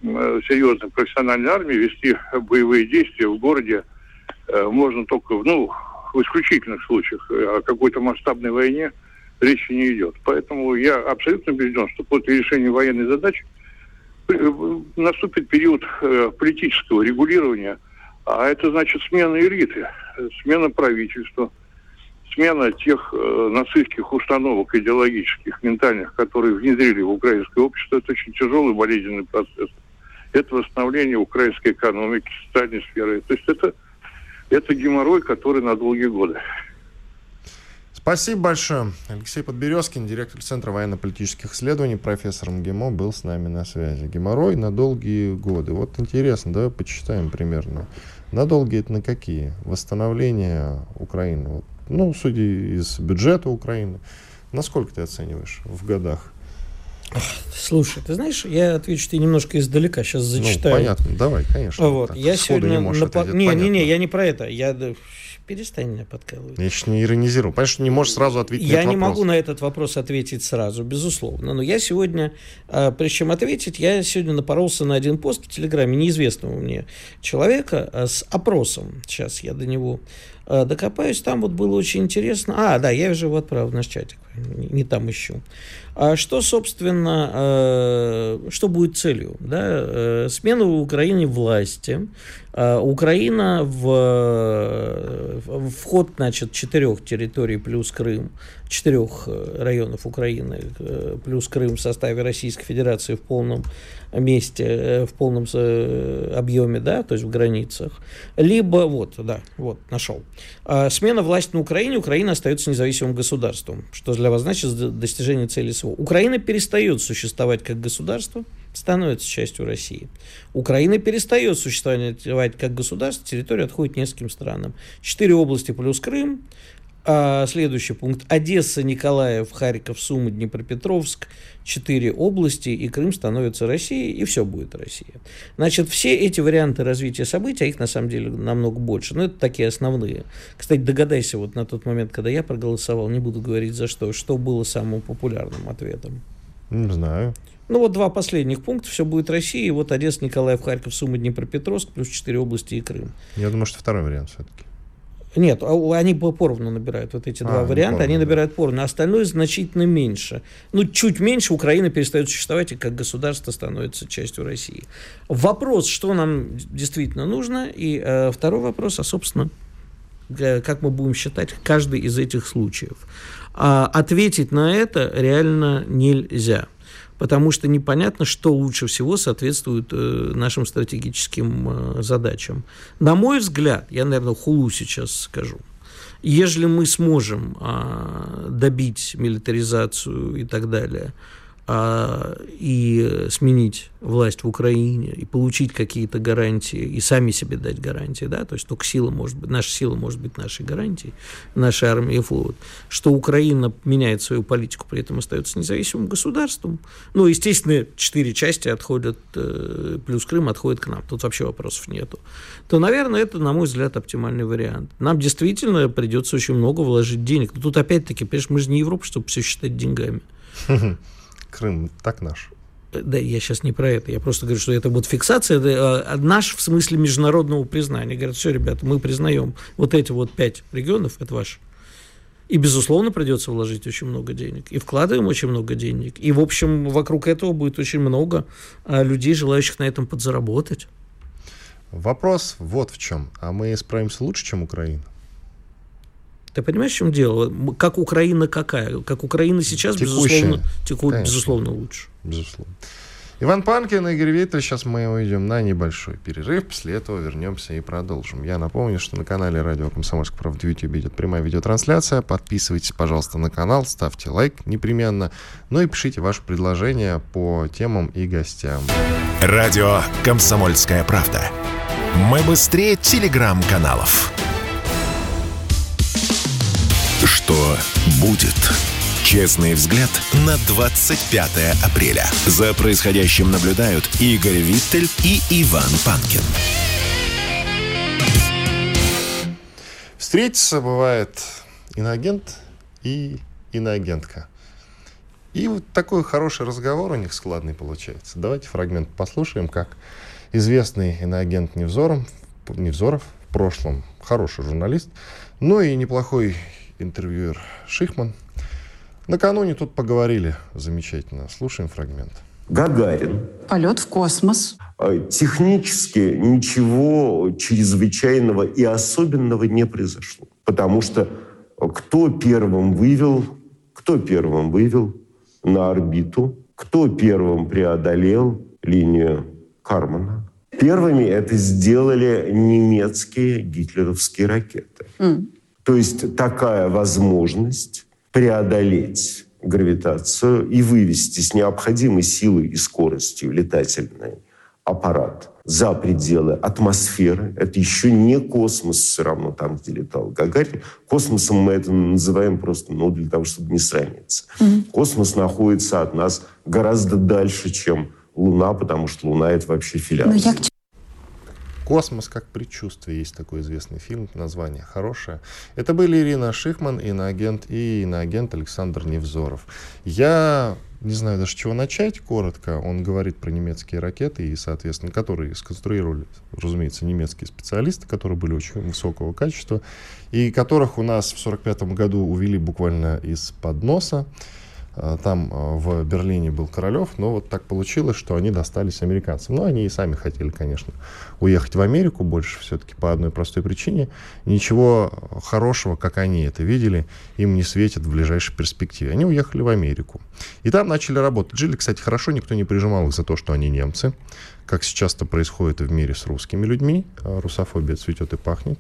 Speaker 5: э, серьезной профессиональной армии вести боевые действия в городе э, можно только, ну, в исключительных случаях. О какой-то масштабной войне речи не идет. Поэтому я абсолютно убежден, что после решения военной задачи э, наступит период политического регулирования, а это значит смена элиты, смена правительства – смена тех э, нацистских установок идеологических, ментальных, которые внедрили в украинское общество, это очень тяжелый болезненный процесс. Это восстановление украинской экономики, социальной сферы. То есть это, это геморрой, который на долгие годы.
Speaker 1: Спасибо большое. Алексей Подберезкин, директор Центра военно-политических исследований, профессор МГИМО, был с нами на связи. Геморрой на долгие годы. Вот интересно, давай почитаем примерно. На долгие это на какие? Восстановление Украины. Вот ну, судя из бюджета Украины. Насколько ты оцениваешь в годах?
Speaker 2: Слушай, ты знаешь, я отвечу тебе немножко издалека, сейчас ну, зачитаю.
Speaker 1: Ну, понятно, давай, конечно.
Speaker 2: Вот, я сегодня... Не, на... не, не, не, я не про это. Я перестань меня подкалывать.
Speaker 1: Я еще не иронизирую. Понимаешь, что не можешь сразу ответить
Speaker 2: Я
Speaker 1: на
Speaker 2: не могу на этот вопрос ответить сразу, безусловно. Но я сегодня, а, прежде чем ответить, я сегодня напоролся на один пост в Телеграме неизвестного мне человека а, с опросом. Сейчас я до него докопаюсь. Там вот было очень интересно. А, да, я уже его отправил в наш чатик. Не, там ищу. А что, собственно, э, что будет целью? Да? Э, смена в Украине власти. Э, Украина в вход, значит, четырех территорий плюс Крым, четырех районов Украины плюс Крым в составе Российской Федерации в полном месте, в полном объеме, да, то есть в границах. Либо, вот, да, вот, нашел. Смена власти на Украине, Украина остается независимым государством, что для вас значит достижение цели СВО. Украина перестает существовать как государство, становится частью России. Украина перестает существовать как государство, территория отходит нескольким странам. Четыре области плюс Крым, а, следующий пункт. Одесса, Николаев, Харьков, Сумы, Днепропетровск. Четыре области, и Крым становится Россией, и все будет Россия. Значит, все эти варианты развития событий, а их на самом деле намного больше, но это такие основные. Кстати, догадайся, вот на тот момент, когда я проголосовал, не буду говорить за что, что было самым популярным ответом.
Speaker 1: Не знаю.
Speaker 2: Ну вот два последних пункта, все будет Россия, и вот Одесса, Николаев, Харьков, Сумы, Днепропетровск, плюс четыре области и Крым.
Speaker 1: Я думаю, что второй вариант все-таки.
Speaker 2: Нет, а они поровну набирают вот эти а, два варианта, они набирают поровну, а остальное значительно меньше. Ну, чуть меньше Украина перестает существовать, и как государство становится частью России. Вопрос, что нам действительно нужно, и э, второй вопрос, а, собственно, как мы будем считать каждый из этих случаев. А, ответить на это реально нельзя потому что непонятно, что лучше всего соответствует э, нашим стратегическим э, задачам. На мой взгляд, я, наверное, хулу сейчас скажу, ежели мы сможем э, добить милитаризацию и так далее, а, и сменить власть в Украине и получить какие-то гарантии и сами себе дать гарантии, да, то есть только сила может быть, наша сила может быть нашей гарантией, наша армия и флот, что Украина меняет свою политику, при этом остается независимым государством. Ну, естественно, четыре части отходят, э, плюс Крым отходит к нам, тут вообще вопросов нету. То, наверное, это, на мой взгляд, оптимальный вариант. Нам действительно придется очень много вложить денег. Но тут опять-таки, понимаешь, мы же не Европа, чтобы все считать деньгами.
Speaker 1: Крым так наш.
Speaker 2: Да, я сейчас не про это. Я просто говорю, что это вот фиксация, это, а, наш в смысле международного признания. Говорят, все, ребята, мы признаем вот эти вот пять регионов, это ваш. И, безусловно, придется вложить очень много денег. И вкладываем очень много денег. И, в общем, вокруг этого будет очень много а, людей, желающих на этом подзаработать.
Speaker 1: Вопрос вот в чем. А мы справимся лучше, чем Украина?
Speaker 2: Ты понимаешь, в чем дело? Как Украина какая? Как Украина сейчас, Текущая. безусловно, теку, безусловно, лучше.
Speaker 1: Безусловно. Иван Панкин, Игорь Виттель. Сейчас мы уйдем на небольшой перерыв. После этого вернемся и продолжим. Я напомню, что на канале Радио Комсомольская правда в YouTube идет прямая видеотрансляция. Подписывайтесь, пожалуйста, на канал, ставьте лайк непременно. Ну и пишите ваши предложения по темам и гостям.
Speaker 3: Радио Комсомольская правда. Мы быстрее телеграм-каналов. Что будет? Честный взгляд на 25 апреля. За происходящим наблюдают Игорь Виттель и Иван Панкин.
Speaker 1: Встретиться бывает иноагент и иноагентка. И вот такой хороший разговор у них складный получается. Давайте фрагмент послушаем, как известный иноагент Невзоров, Невзоров в прошлом хороший журналист, ну и неплохой интервьюер Шихман – Накануне тут поговорили замечательно. Слушаем фрагмент.
Speaker 6: Гагарин.
Speaker 7: Полет в космос.
Speaker 6: А, технически ничего чрезвычайного и особенного не произошло. Потому что кто первым вывел, кто первым вывел на орбиту, кто первым преодолел линию Кармана. Первыми это сделали немецкие гитлеровские ракеты. Mm. То есть такая возможность преодолеть гравитацию и вывести с необходимой силой и скоростью летательный аппарат за пределы атмосферы. Это еще не космос все равно, там, где летал Гагарин. Космосом мы это называем просто ну, для того, чтобы не сравниться. Mm-hmm. Космос находится от нас гораздо дальше, чем Луна, потому что Луна — это вообще филиал. Но я
Speaker 1: «Космос как предчувствие» есть такой известный фильм, название хорошее. Это были Ирина Шихман, иноагент и иноагент Александр Невзоров. Я не знаю даже, с чего начать, коротко. Он говорит про немецкие ракеты, и, соответственно, которые сконструировали, разумеется, немецкие специалисты, которые были очень высокого качества, и которых у нас в 1945 году увели буквально из-под носа. Э, там э, в Берлине был Королев, но вот так получилось, что они достались американцам. Но они и сами хотели, конечно, уехать в Америку больше все-таки по одной простой причине. Ничего хорошего, как они это видели, им не светит в ближайшей перспективе. Они уехали в Америку. И там начали работать. Жили, кстати, хорошо, никто не прижимал их за то, что они немцы, как сейчас это происходит в мире с русскими людьми. Э, русофобия цветет и пахнет.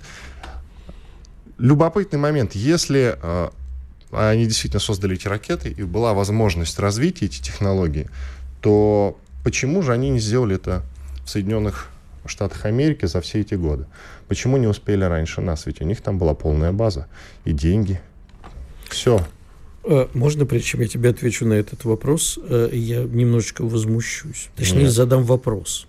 Speaker 1: Любопытный момент. Если они действительно создали эти ракеты, и была возможность развить эти технологии, то почему же они не сделали это в Соединенных Штатах Америки за все эти годы? Почему не успели раньше нас? Ведь у них там была полная база и деньги. Все.
Speaker 2: Э, можно, прежде чем я тебе отвечу на этот вопрос, э, я немножечко возмущусь. Точнее, Нет. задам вопрос.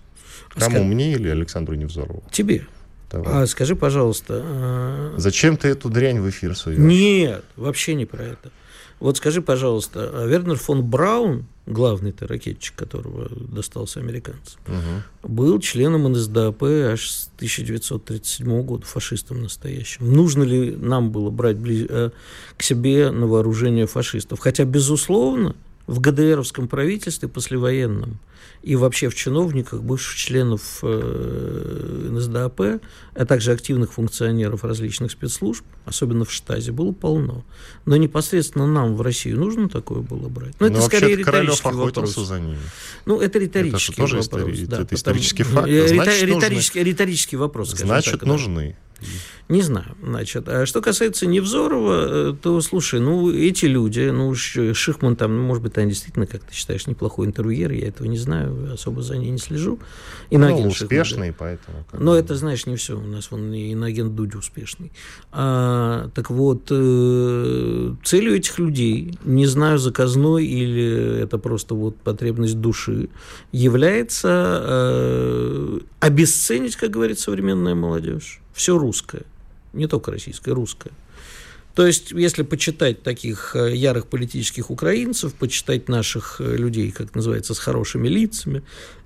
Speaker 1: Кому, Скажи... мне или Александру Невзорову?
Speaker 2: Тебе. Давай. А, скажи, пожалуйста.
Speaker 1: А... Зачем ты эту дрянь в эфир суешь?
Speaker 2: Нет, вообще не про это. Вот скажи, пожалуйста, а Вернер фон Браун, главный-то ракетчик, которого достался американцам, угу. был членом НСДАП аж с 1937 года, фашистом настоящим. Нужно ли нам было брать близ... Э, к себе на вооружение фашистов? Хотя, безусловно, в ГДРовском правительстве послевоенном и вообще в чиновниках, бывших членов э, НСДАП, а также активных функционеров различных спецслужб, особенно в штазе, было полно. Но непосредственно нам в Россию нужно такое было брать?
Speaker 1: Ну, это Но скорее риторический вопрос. за ними.
Speaker 2: Ну, это риторический это
Speaker 1: вопрос.
Speaker 2: Истори...
Speaker 1: Да, это исторический факт. А значит,
Speaker 2: риторический, нужны. вопрос.
Speaker 1: Значит, так, нужны. Да.
Speaker 2: Не знаю. Значит, а что касается Невзорова, э, то, слушай, ну, эти люди, ну, Шихман там, ну, может быть, они действительно, как ты считаешь, неплохой интервьюер, я этого не знаю, особо за ней не слежу.
Speaker 1: Иноагент ну, успешный, Шихман, поэтому.
Speaker 2: Но это, знаешь, не все. У нас вон и иноагент Дудь успешный. А, так вот, э, целью этих людей, не знаю, заказной или это просто вот потребность души, является э, обесценить, как говорит современная молодежь, все русское не только российская, русская. То есть, если почитать таких э, ярых политических украинцев, почитать наших э, людей, как называется, с хорошими лицами,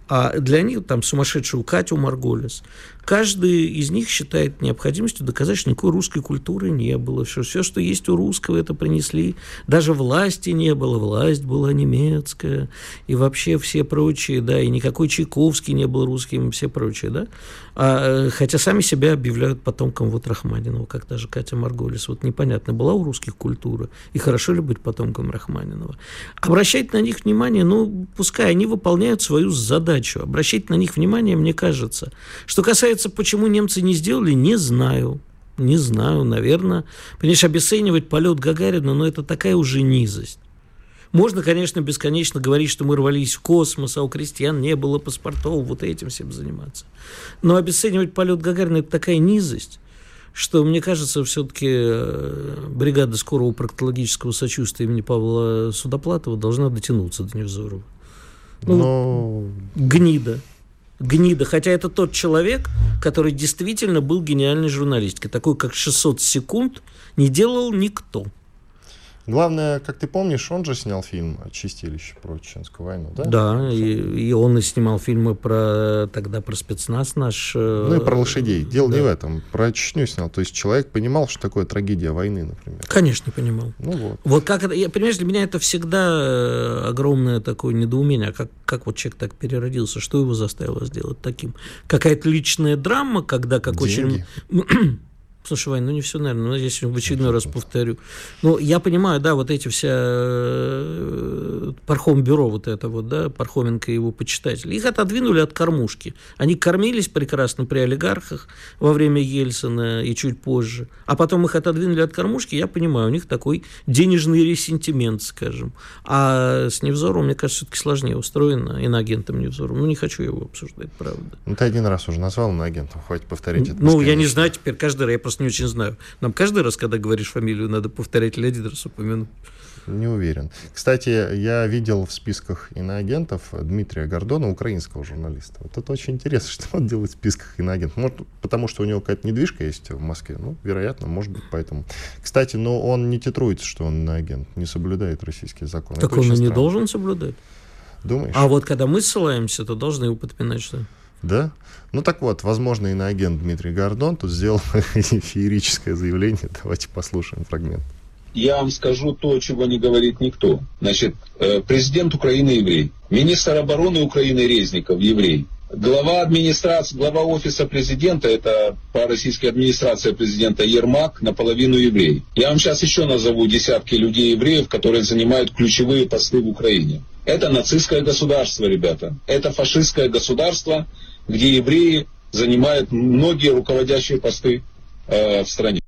Speaker 2: а для них там сумасшедшую Катю Марголес, каждый из них считает необходимостью доказать, что никакой русской культуры не было, что все, что есть у русского, это принесли. Даже власти не было, власть была немецкая, и вообще все прочие, да, и никакой Чайковский не был русским, все прочие, да. А, хотя сами себя объявляют потомком вот Рахманинова, как даже Катя Марголис. Вот непонятно, была у русских культура, и хорошо ли быть потомком Рахманинова. Обращать на них внимание, ну, пускай они выполняют свою задачу. Обращать на них внимание, мне кажется. Что касается, почему немцы не сделали, не знаю. Не знаю, наверное. Понимаешь, обесценивать полет Гагарина, но это такая уже низость. Можно, конечно, бесконечно говорить, что мы рвались в космос, а у крестьян не было паспортов, вот этим всем заниматься. Но обесценивать полет Гагарина – это такая низость, что, мне кажется, все-таки э, бригада скорого проктологического сочувствия имени Павла Судоплатова должна дотянуться до Невзорова. Ну, Но... гнида. Гнида. Хотя это тот человек, который действительно был гениальной журналисткой. Такой, как 600 секунд, не делал никто.
Speaker 1: Главное, как ты помнишь, он же снял фильм «Чистилище» про Чеченскую войну, да?
Speaker 2: Да, и, и он и снимал фильмы про тогда про спецназ наш.
Speaker 1: Э, ну и про лошадей. Дело да. не в этом. Про Чечню снял. То есть человек понимал, что такое трагедия войны, например.
Speaker 2: Конечно, понимал. Ну вот. Вот как это, я, понимаешь, для меня это всегда э, огромное такое недоумение. А как, как вот человек так переродился? Что его заставило сделать таким? Какая-то личная драма, когда как Деньги. очень... Слушай, Вань, ну не все, наверное, но здесь в очередной раз повторю. Ну, я понимаю, да, вот эти все э, Пархом-бюро вот это вот, да, Пархоменко и его почитатели, их отодвинули от кормушки. Они кормились прекрасно при олигархах во время Ельцина и чуть позже, а потом их отодвинули от кормушки, я понимаю, у них такой денежный ресентимент, скажем. А с Невзором, мне кажется, все-таки сложнее устроено, иноагентом Невзором. Ну, не хочу его обсуждать, правда.
Speaker 1: Ну, ты один раз уже назвал иноагентом, хватит повторить это.
Speaker 2: Ну, я не знаю теперь, каждый раз я просто просто не очень знаю. Нам каждый раз, когда говоришь фамилию, надо повторять или один раз упомянуть?
Speaker 1: Не уверен. Кстати, я видел в списках иноагентов Дмитрия Гордона, украинского журналиста. Вот это очень интересно, что он делает в списках иноагентов. Может, потому что у него какая-то недвижка есть в Москве. Ну, вероятно, может быть, поэтому. Кстати, но он не титруется, что он иноагент, не соблюдает российские законы.
Speaker 2: Так это он и не должен соблюдать.
Speaker 1: Думаешь?
Speaker 2: А вот когда мы ссылаемся, то должны его подпинать, что ли?
Speaker 1: Да? Ну так вот, возможно, иноагент Дмитрий Гордон тут сделал феерическое заявление. Давайте послушаем фрагмент.
Speaker 7: Я вам скажу то, чего не говорит никто. Значит, э, президент Украины еврей, министр обороны Украины Резников еврей, глава администрации, глава офиса президента, это по-российски администрация президента Ермак, наполовину еврей. Я вам сейчас еще назову десятки людей евреев, которые занимают ключевые посты в Украине. Это нацистское государство, ребята. Это фашистское государство, где евреи занимают многие руководящие посты э, в стране.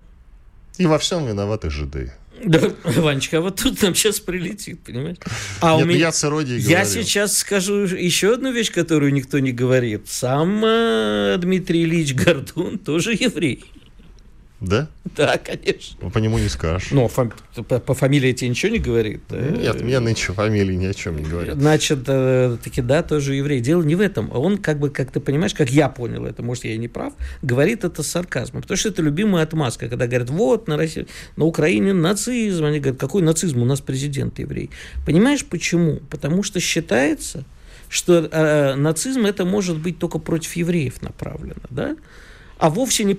Speaker 1: И во всем виноваты жиды.
Speaker 2: Да, Ванечка, а вот тут нам сейчас прилетит, понимаешь?
Speaker 1: А Нет, у меня... я с
Speaker 2: Я сейчас скажу еще одну вещь, которую никто не говорит. Сам э, Дмитрий Ильич Гордон тоже еврей.
Speaker 1: Да?
Speaker 2: Да, конечно.
Speaker 1: Ну, по нему не скажешь.
Speaker 2: Ну, фам... по, по фамилии тебе ничего не говорит?
Speaker 1: Нет, мне нынче фамилии ни о чем не говорят.
Speaker 2: Значит, э, таки да, тоже еврей. Дело не в этом. Он, как бы, как ты понимаешь, как я понял это, может, я и не прав, говорит это с сарказмом. Потому что это любимая отмазка, когда говорят, вот, на, России, на Украине нацизм. Они говорят, какой нацизм? У нас президент еврей. Понимаешь, почему? Потому что считается, что э, нацизм это может быть только против евреев направлено, да? А вовсе не,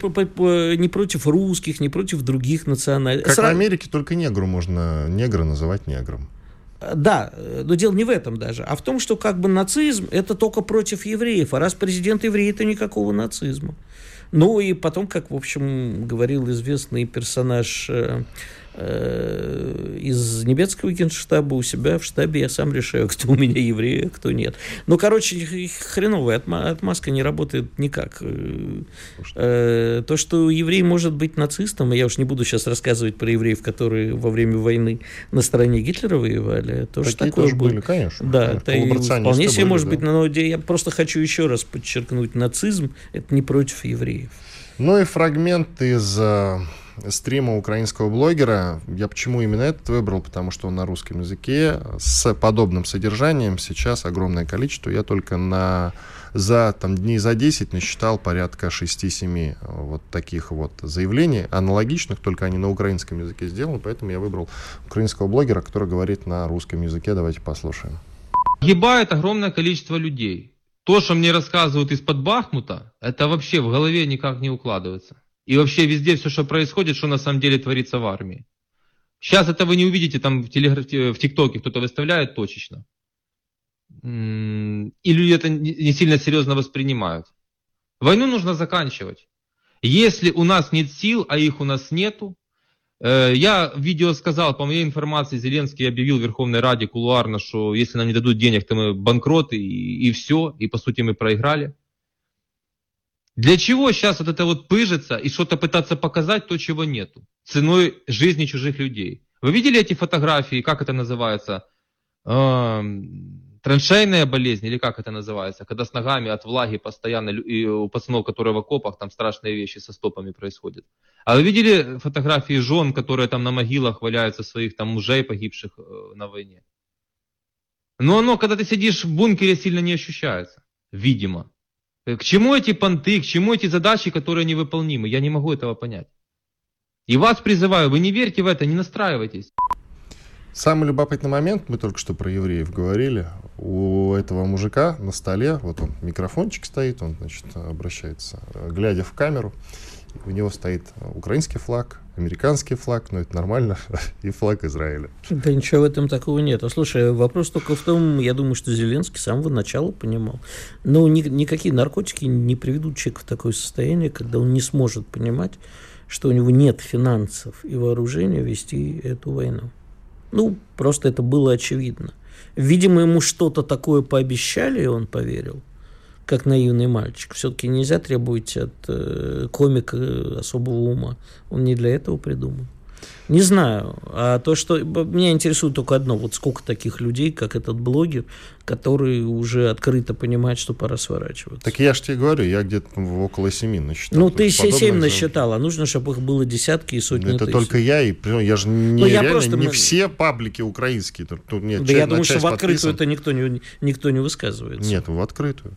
Speaker 2: не против русских, не против других национальностей.
Speaker 1: Как Сра... в Америке, только негру можно негра называть негром.
Speaker 2: Э, да, но дело не в этом даже, а в том, что как бы нацизм это только против евреев, а раз президент еврей, это никакого нацизма. Ну и потом, как, в общем, говорил известный персонаж э, Э, из немецкого генштаба у себя в штабе я сам решаю, кто у меня еврей, а кто нет. Ну, короче, хреновая отмазка не работает никак. Э, э, то, что еврей может быть нацистом, я уж не буду сейчас рассказывать про евреев, которые во время войны на стороне Гитлера воевали, тоже Такие такое тоже
Speaker 1: были, конечно.
Speaker 2: Да, это вполне себе может быть, но я просто хочу еще раз подчеркнуть, нацизм – это не против евреев.
Speaker 1: Ну и фрагмент из стрима украинского блогера. Я почему именно этот выбрал? Потому что он на русском языке с подобным содержанием сейчас огромное количество. Я только на за там, дней за 10 насчитал порядка 6-7 э, вот таких вот заявлений, аналогичных, только они на украинском языке сделаны, поэтому я выбрал украинского блогера, который говорит на русском языке. Давайте послушаем.
Speaker 8: Гибает огромное количество людей. то, что мне рассказывают из-под Бахмута, это вообще в голове никак не укладывается. И вообще везде все, что происходит, что на самом деле творится в армии. Сейчас это вы не увидите там в, телеграф... в ТикТоке, кто-то выставляет точечно. И люди это не сильно серьезно воспринимают. Войну нужно заканчивать. Если у нас нет сил, а их у нас нету, э, я в видео сказал, по моей информации, Зеленский объявил в Верховной Раде кулуарно, что если нам не дадут денег, то мы банкроты и, и все, и по сути мы проиграли. Для чего сейчас вот это вот пыжится и что-то пытаться показать то, чего нету, ценой жизни чужих людей? Вы видели эти фотографии, как это называется? траншейная болезнь, или как это называется, когда с ногами от влаги постоянно, и у пацанов, которые в окопах, там страшные вещи со стопами происходят. А вы видели фотографии жен, которые там на могилах валяются своих там мужей, погибших э, на войне? Но оно, когда ты сидишь в бункере, сильно не ощущается, видимо. К чему эти понты, к чему эти задачи, которые невыполнимы? Я не могу этого понять. И вас призываю, вы не верьте в это, не настраивайтесь.
Speaker 1: Самый любопытный момент, мы только что про евреев говорили, у этого мужика на столе, вот он, микрофончик стоит, он, значит, обращается, глядя в камеру, у него стоит украинский флаг, американский флаг, но это нормально, и флаг Израиля.
Speaker 2: Да ничего в этом такого нет. А слушай, вопрос только в том, я думаю, что Зеленский с самого начала понимал. Но ни, никакие наркотики не приведут человека в такое состояние, когда он не сможет понимать, что у него нет финансов и вооружения вести эту войну. Ну, просто это было очевидно. Видимо, ему что-то такое пообещали, и он поверил, как наивный мальчик. Все-таки нельзя требовать от э, комика особого ума. Он не для этого придумал. Не знаю. А то, что меня интересует только одно, вот сколько таких людей, как этот блогер, который уже открыто понимает, что пора сворачиваться.
Speaker 1: Так я же тебе говорю, я где-то около семи насчитал.
Speaker 2: Ну, ты все семь насчитал, а нужно, чтобы их было десятки и сотни
Speaker 1: Это
Speaker 2: тысяч.
Speaker 1: только я, и я же не, ну, я реально, просто... не все паблики украинские. Тут, тут нет,
Speaker 2: да я думаю, что в открытую это никто не, никто не высказывается.
Speaker 1: Нет, в открытую.